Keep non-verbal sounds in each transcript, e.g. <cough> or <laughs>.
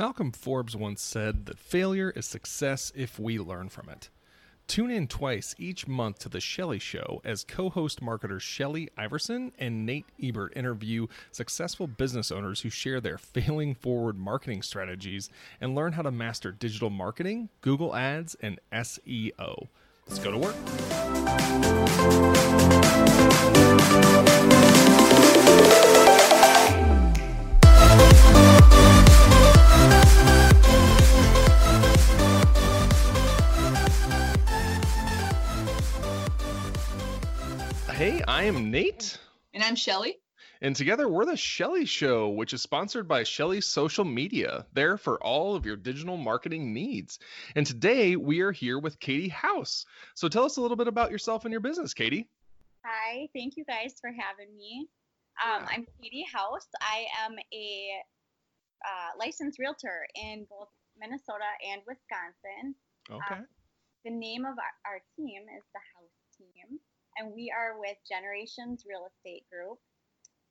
Malcolm Forbes once said that failure is success if we learn from it. Tune in twice each month to The Shelley Show as co host marketers Shelley Iverson and Nate Ebert interview successful business owners who share their <laughs> failing forward marketing strategies and learn how to master digital marketing, Google Ads, and SEO. Let's go to work. Hey, I am Nate. And I'm Shelley. And together we're the Shelley Show, which is sponsored by Shelley Social Media, there for all of your digital marketing needs. And today we are here with Katie House. So tell us a little bit about yourself and your business, Katie. Hi, thank you guys for having me. Um, I'm Katie House. I am a uh, licensed realtor in both Minnesota and Wisconsin. Okay. Um, the name of our, our team is the House Team, and we are with Generations Real Estate Group.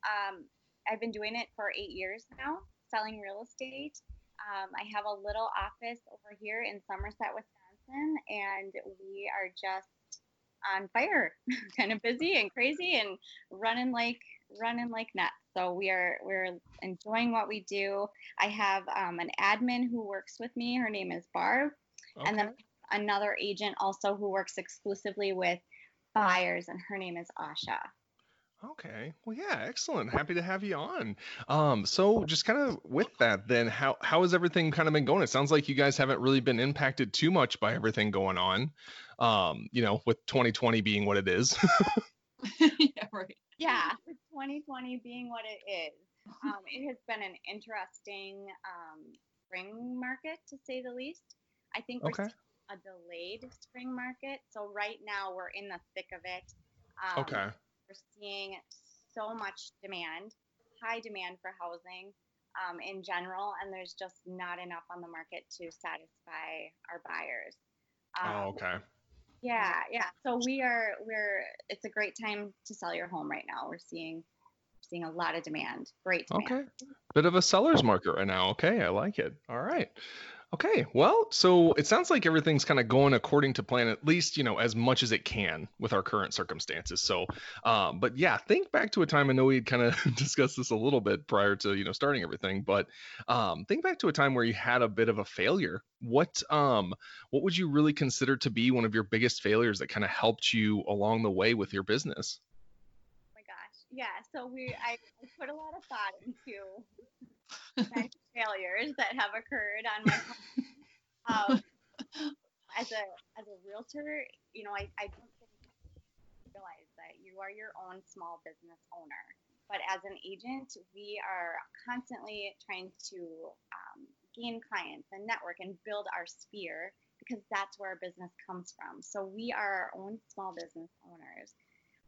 Um, I've been doing it for eight years now, selling real estate. Um, I have a little office over here in Somerset, Wisconsin, and we are just on fire, <laughs> kind of busy and crazy and running like running like nuts. So we are we're enjoying what we do. I have um, an admin who works with me. Her name is Barb, okay. and then another agent also who works exclusively with buyers, and her name is Asha. Okay. Well, yeah, excellent. Happy to have you on. Um, so just kind of with that, then how how has everything kind of been going? It sounds like you guys haven't really been impacted too much by everything going on. Um, you know, with 2020 being what it is. <laughs> yeah, right. Yeah, with 2020 being what it is, um, it has been an interesting um, spring market to say the least. I think we're Okay. A delayed spring market. So right now we're in the thick of it. Um, okay. we're seeing so much demand, high demand for housing um, in general, and there's just not enough on the market to satisfy our buyers. Um, Oh, okay. Yeah, yeah. So we are we're it's a great time to sell your home right now. We're seeing seeing a lot of demand. Great demand. Okay. Bit of a seller's market right now. Okay, I like it. All right. Okay. Well, so it sounds like everything's kind of going according to plan, at least, you know, as much as it can with our current circumstances. So, um, but yeah, think back to a time. I know we had kind of <laughs> discussed this a little bit prior to, you know, starting everything, but um, think back to a time where you had a bit of a failure. What, um, what would you really consider to be one of your biggest failures that kind of helped you along the way with your business? Oh my gosh. Yeah. So we I, I put a lot of thought into failures that have occurred on my <laughs> um, as a as a realtor, you know, I, I don't realize that you are your own small business owner. But as an agent, we are constantly trying to um, gain clients and network and build our sphere because that's where our business comes from. So we are our own small business owners.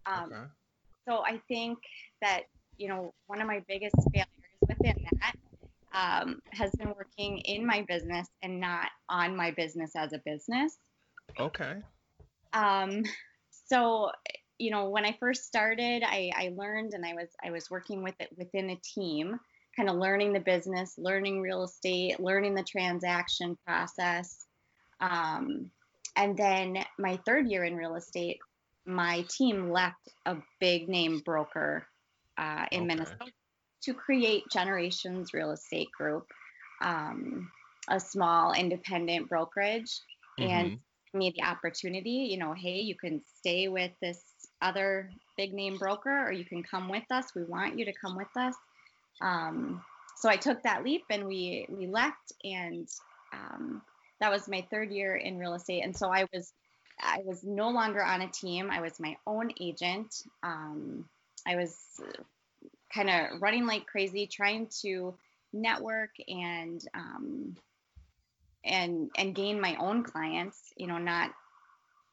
Um, okay. so I think that you know one of my biggest failures within that um, has been working in my business and not on my business as a business. Okay. Um, so you know when I first started, I, I learned and I was I was working with it within a team, kind of learning the business, learning real estate, learning the transaction process. Um, and then my third year in real estate, my team left a big name broker uh, in Okay. Minnesota to create Generations Real Estate Group, um, a small independent brokerage, and Mhm. me the opportunity. You know, hey, you can stay with this other big name broker, or you can come with us. We want you to come with us. Um, so I took that leap, and we we left, and um, that was my third year in real estate. And so I was I was no longer on a team. I was my own agent. Um, I was kind of running like crazy, trying to network and um, and and gain my own clients. You know, not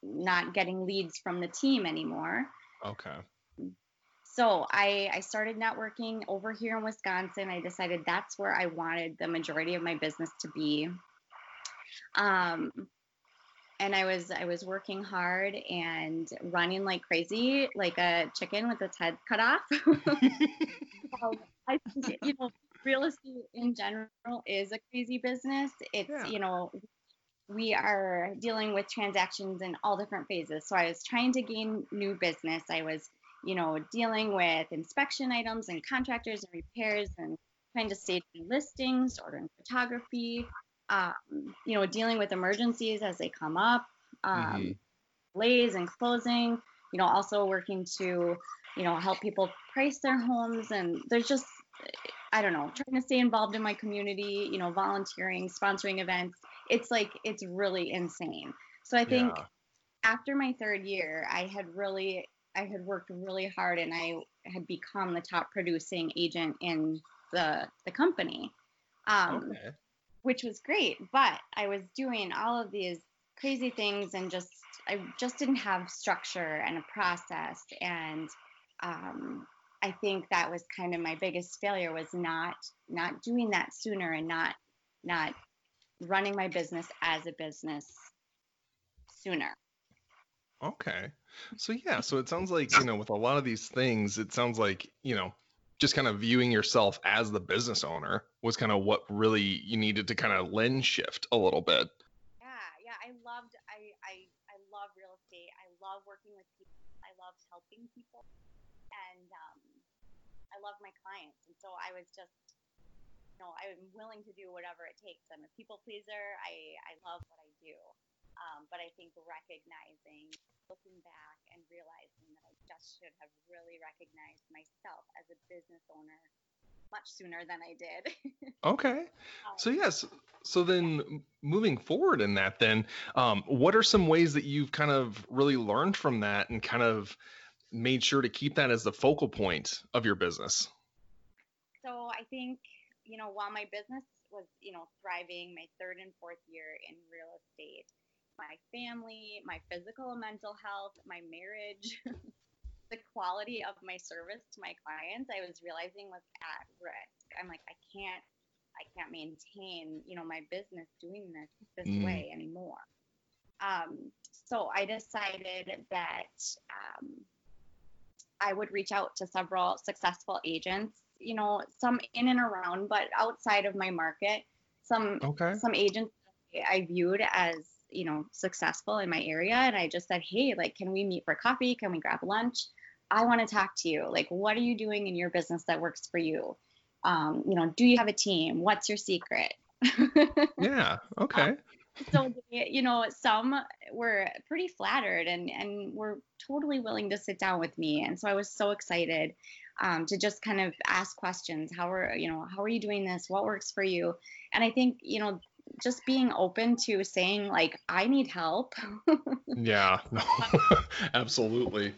not getting leads from the team anymore. Okay. So I, I started networking over here in Wisconsin. I decided that's where I wanted the majority of my business to be. Um, and I was I was working hard and running like crazy, like a chicken with its head cut off. <laughs> Um, I, you know, real estate in general is a crazy business. It's, Yeah. you know, we are dealing with transactions in all different phases. So I was trying to gain new business. I was, you know, dealing with inspection items and contractors and repairs and trying to stage listings, ordering photography, um, you know, dealing with emergencies as they come up, um, Mhm. delays and closing, you know, also working to, you know, help people price their homes. And there's just, I don't know, trying to stay involved in my community, you know, volunteering, sponsoring events. It's like, it's really insane. So I think Yeah. after my third year, I had really, I had worked really hard and I had become the top producing agent in the, the company. Um, Okay. Which was great. But I was doing all of these crazy things and just I just didn't have structure and a process. And um, I think that was kind of my biggest failure was not not doing that sooner and not not running my business as a business sooner. Okay. So yeah, so it sounds like, you know, with a lot of these things, it sounds like, you know, just kind of viewing yourself as the business owner was kind of what really you needed to kind of lens shift a little bit. Yeah, yeah. I loved I I I love real estate. I love working with people. I love helping people. And um I love my clients. And so I was just you know, I'm willing to do whatever it takes. I'm a people pleaser. I I love what I do. Um, but I think recognizing, looking back and realizing that I just should have really recognized myself as a business owner much sooner than I did. <laughs> Okay. So Um, yes, so then moving forward in that then, um, what are some ways that you've kind of really learned from that and kind of made sure to keep that as the focal point of your business? so I think, you know, while my business was, you know, thriving my third and fourth year in real estate, my family, my physical and mental health, my marriage, <laughs> the quality of my service to my clients, I was realizing was at risk. I'm like, I can't, I can't maintain, you know, my business doing this this Mm. way anymore. Um, so I decided that um, I would reach out to several successful agents, you know, some in and around, but outside of my market, some Okay. some agents I viewed as you know successful in my area, and I just said, hey, like, can we meet for coffee? Can we grab lunch? I want to talk to you. Like, what are you doing in your business that works for you? Um, you know, do you have a team? What's your secret? <laughs> Yeah. Okay. so you know some were pretty flattered and and were totally willing to sit down with me and so i was so excited um, to just kind of ask questions how are you know how are you doing this what works for you and i think you know just being open to saying like i need help <laughs> Yeah. No. <laughs> Absolutely.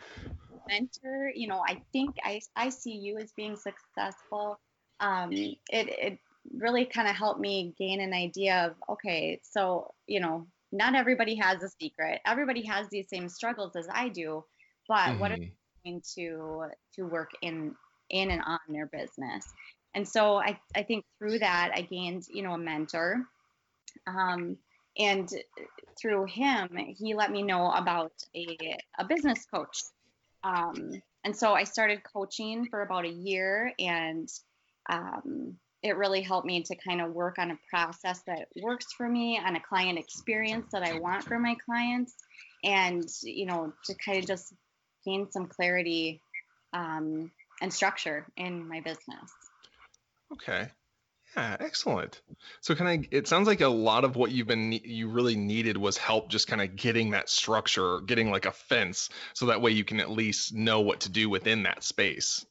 mentor you know i think i i see you as being successful um it it really kind of helped me gain an idea of okay so you know not everybody has a secret everybody has these same struggles as i do but what are they doing to to work in in and on their business and so i i think through that i gained you know a mentor um and through him he let me know about a, a business coach um, and so I started coaching for about a year, and um, it really helped me to kind of work on a process that works for me, on a client experience that I want for my clients, and you know to kind of just gain some clarity um, and structure in my business. Okay. Yeah, excellent. So kind of it sounds like a lot of what you've been you really needed was help just kind of getting that structure, getting like a fence so that way you can at least know what to do within that space.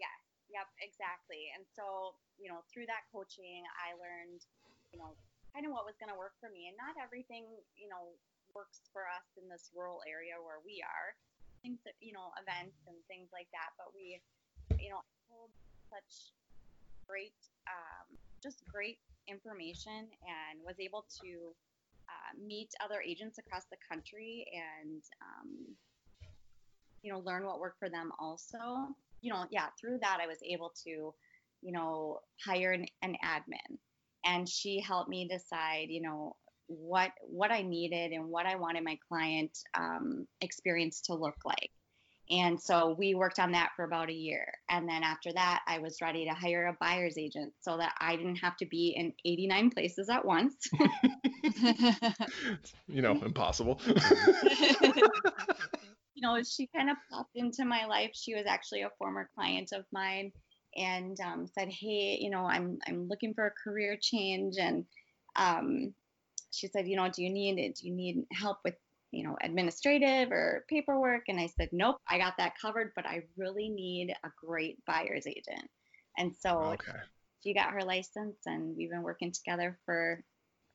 Yes, yep, exactly. And so, you know, through that coaching, I learned, you know, kind of what was going to work for me. And not everything, you know, works for us in this rural area where we are. Things that, you know, events and things like that. But we, you know, such great, um, just great information and was able to uh, meet other agents across the country and, um, you know, learn what worked for them also you know, yeah, through that I was able to, you know, hire an, an admin, and she helped me decide, you know, what what I needed and what I wanted my client um, experience to look like. And so we worked on that for about a year. And then after that, I was ready to hire a buyer's agent so that I didn't have to be in 89 places at once. <laughs> you know, <laughs> impossible. <laughs> you know, she kind of popped into my life. She was actually a former client of mine and um, said, "Hey, you know, I'm I'm looking for a career change." And um, she said, "You know, do you need it? do you need help with you know administrative or paperwork?" And I said, "Nope, I got that covered, but I really need a great buyer's agent." And so okay. she got her license, and we've been working together for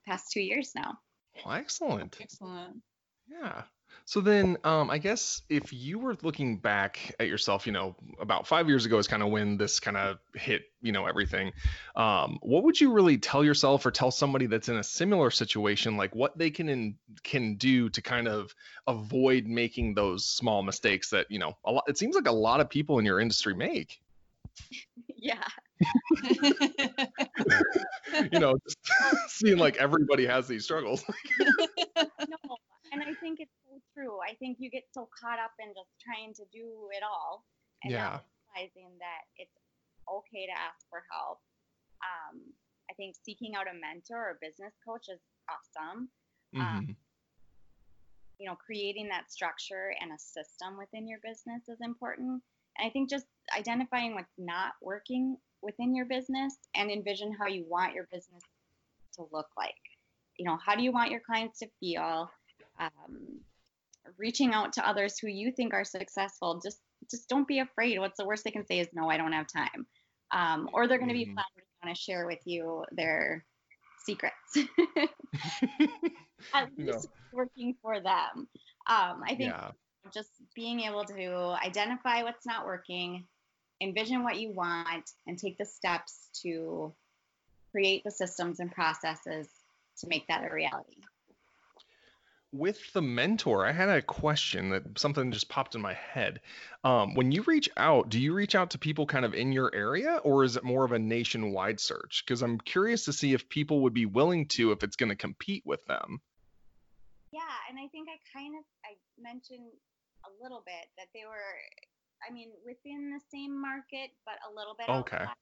past two years now. Well, excellent. Excellent. Yeah. So then, um, I guess if you were looking back at yourself, you know, about five years ago is kind of when this kind of hit, you know, everything. Um, what would you really tell yourself or tell somebody that's in a similar situation, like what they can in, can do to kind of avoid making those small mistakes that, you know, a lot, it seems like a lot of people in your industry make. <laughs> yeah. <laughs> you know, just <laughs> seeing like everybody has these struggles. no, and I think it's true. I think you get so caught up in just trying to do it all and Yeah. not realizing that it's okay to ask for help. Um, I think seeking out a mentor or business coach is awesome. Mhm. You know, creating that structure and a system within your business is important. And I think just identifying what's not working within your business and envision how you want your business to look like. You know, how do you want your clients to feel? Um, reaching out to others who you think are successful. Just just don't be afraid. What's the worst they can say is no, I don't have time. Um, or they're going to be Mhm. flattered and want to share with you their secrets. <laughs> <laughs> At least it's working for them. Um, I think yeah. just being able to identify what's not working, envision what you want, and take the steps to create the systems and processes to make that a reality. With the mentor, I had a question that something just popped in my head. Um, when you reach out, do you reach out to people kind of in your area, or is it more of a nationwide search? Because I'm curious to see if people would be willing to if it's going to compete with them. Yeah, and I think I kind of I mentioned a little bit that they were, I mean, within the same market, but a little bit Okay. outside.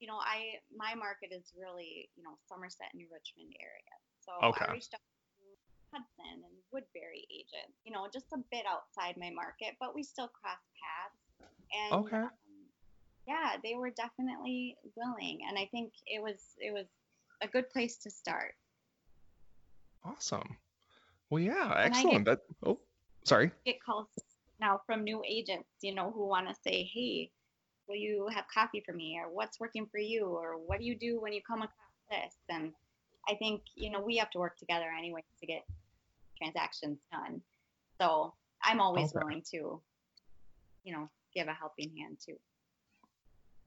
You know, I my market is really you know Somerset and Richmond area, so Okay. I reached out Hudson and Woodbury agent. You know, just a bit outside my market, but we still cross paths. And Okay. um, yeah, they were definitely willing, and I think it was it was a good place to start. Awesome. Well, yeah, I get- excellent. That. Oh, sorry. get calls now from new agents, you know, who want to say, hey, will you have coffee for me? Or what's working for you? Or what do you do when you come across this? And I think, you know, we have to work together anyway to get transactions done. So I'm always Okay. willing to, you know, give a helping hand too.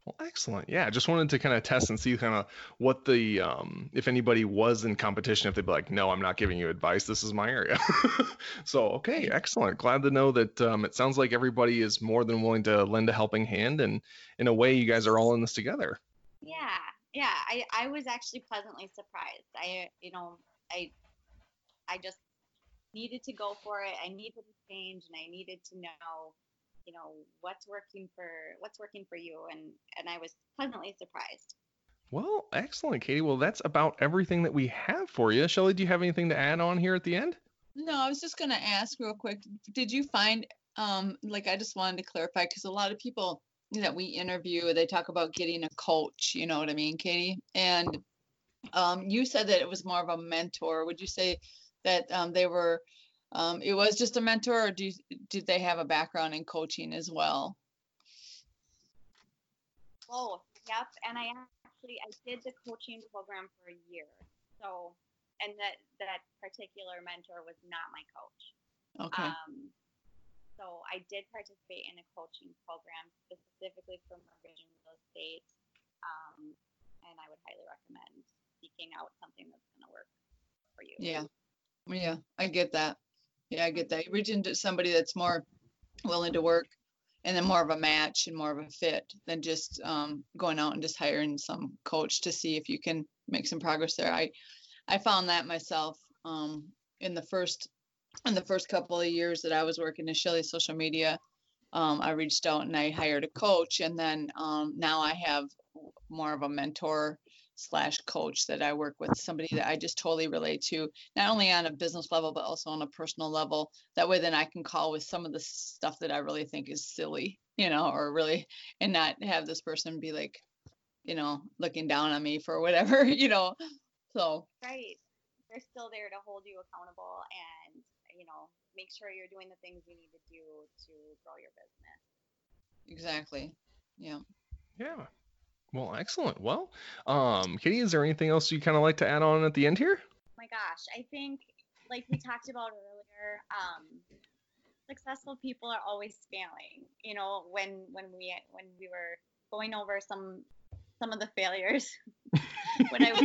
Well, excellent. Yeah, I just wanted to kind of test and see kind of what the um, if anybody was in competition, if they'd be like, no, I'm not giving you advice. This is my area. <laughs> so, okay, excellent. Glad to know that um, it sounds like everybody is more than willing to lend a helping hand, and in a way, you guys are all in this together. Yeah, yeah. I, I was actually pleasantly surprised. I, you know, I, I just needed to go for it. I needed to change, and I needed to know, you know, what's working for what's working for you, and and I was pleasantly surprised. Well, excellent, Katie. Well, that's about everything that we have for you. Shelley, do you have anything to add on here at the end? No, I was just going to ask real quick. Did you find, um, like, I just wanted to clarify because a lot of people that we interview, they talk about getting a coach. You know what I mean, Katie? And um, you said that it was more of a mentor. Would you say that um, they were, um, it was just a mentor, or do did they have a background in coaching as well? Both, yep. And I actually I did the coaching program for a year. So, and that that particular mentor was not my coach. Okay. Um, so I did participate in a coaching program specifically for mortgage and real estate, um, and I would highly recommend seeking out something that's going to work for you. Yeah. Yeah, I get that. Yeah, I get that. You reach into somebody that's more willing to work and then more of a match and more of a fit than just um, going out and just hiring some coach to see if you can make some progress there. I I found that myself um, in the first in the first couple of years that I was working in Shelley social media. um, I reached out and I hired a coach, and then um, now I have more of a mentor slash coach that I work with, somebody that I just totally relate to, not only on a business level but also on a personal level. That way, then I can call with some of the stuff that I really think is silly, you know, or really, and not have this person be like, you know, looking down on me for whatever, <laughs> you know. So right, they're still there to hold you accountable and you know make sure you're doing the things you need to do to grow your business. Exactly. Yeah. Yeah. Well, excellent. Well, um, Katie, is there anything else you kind of like to add on at the end here? Oh my gosh, I think like we talked about earlier, um, successful people are always failing. You know, when when we when we were going over some some of the failures, <laughs> when I was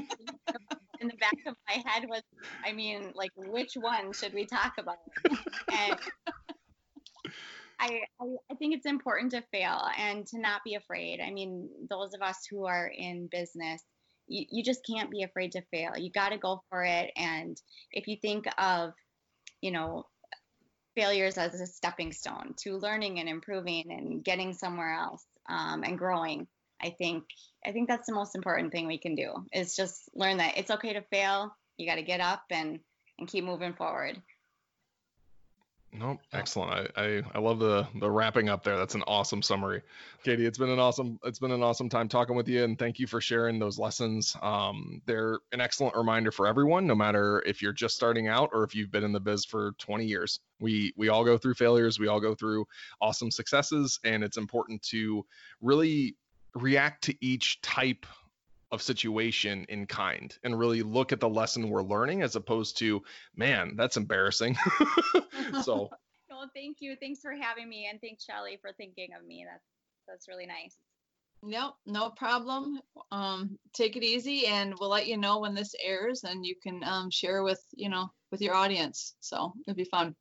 in the back of my head was, I mean, like which one should we talk about? And I, I, think it's important to fail and to not be afraid. I mean, those of us who are in business, you, you just can't be afraid to fail. You got to go for it. And if you think of, you know, failures as a stepping stone to learning and improving and getting somewhere else um, and growing, I think I think that's the most important thing we can do is just learn that it's okay to fail. You got to get up and and keep moving forward. Nope. Excellent. I, I, I love the the wrapping up there. That's an awesome summary. Katie, it's been an awesome it's been an awesome time talking with you and thank you for sharing those lessons. Um, they're an excellent reminder for everyone, no matter if you're just starting out or if you've been in the biz for 20 years. We we all go through failures, we all go through awesome successes, and it's important to really react to each type of situation in kind and really look at the lesson we're learning as opposed to man that's embarrassing <laughs> so <laughs> well thank you thanks for having me and thanks shelley for thinking of me that's that's really nice Nope, no problem. Um, take it easy, and we'll let you know when this airs, and you can um, share with you know with your audience. So it'll be fun.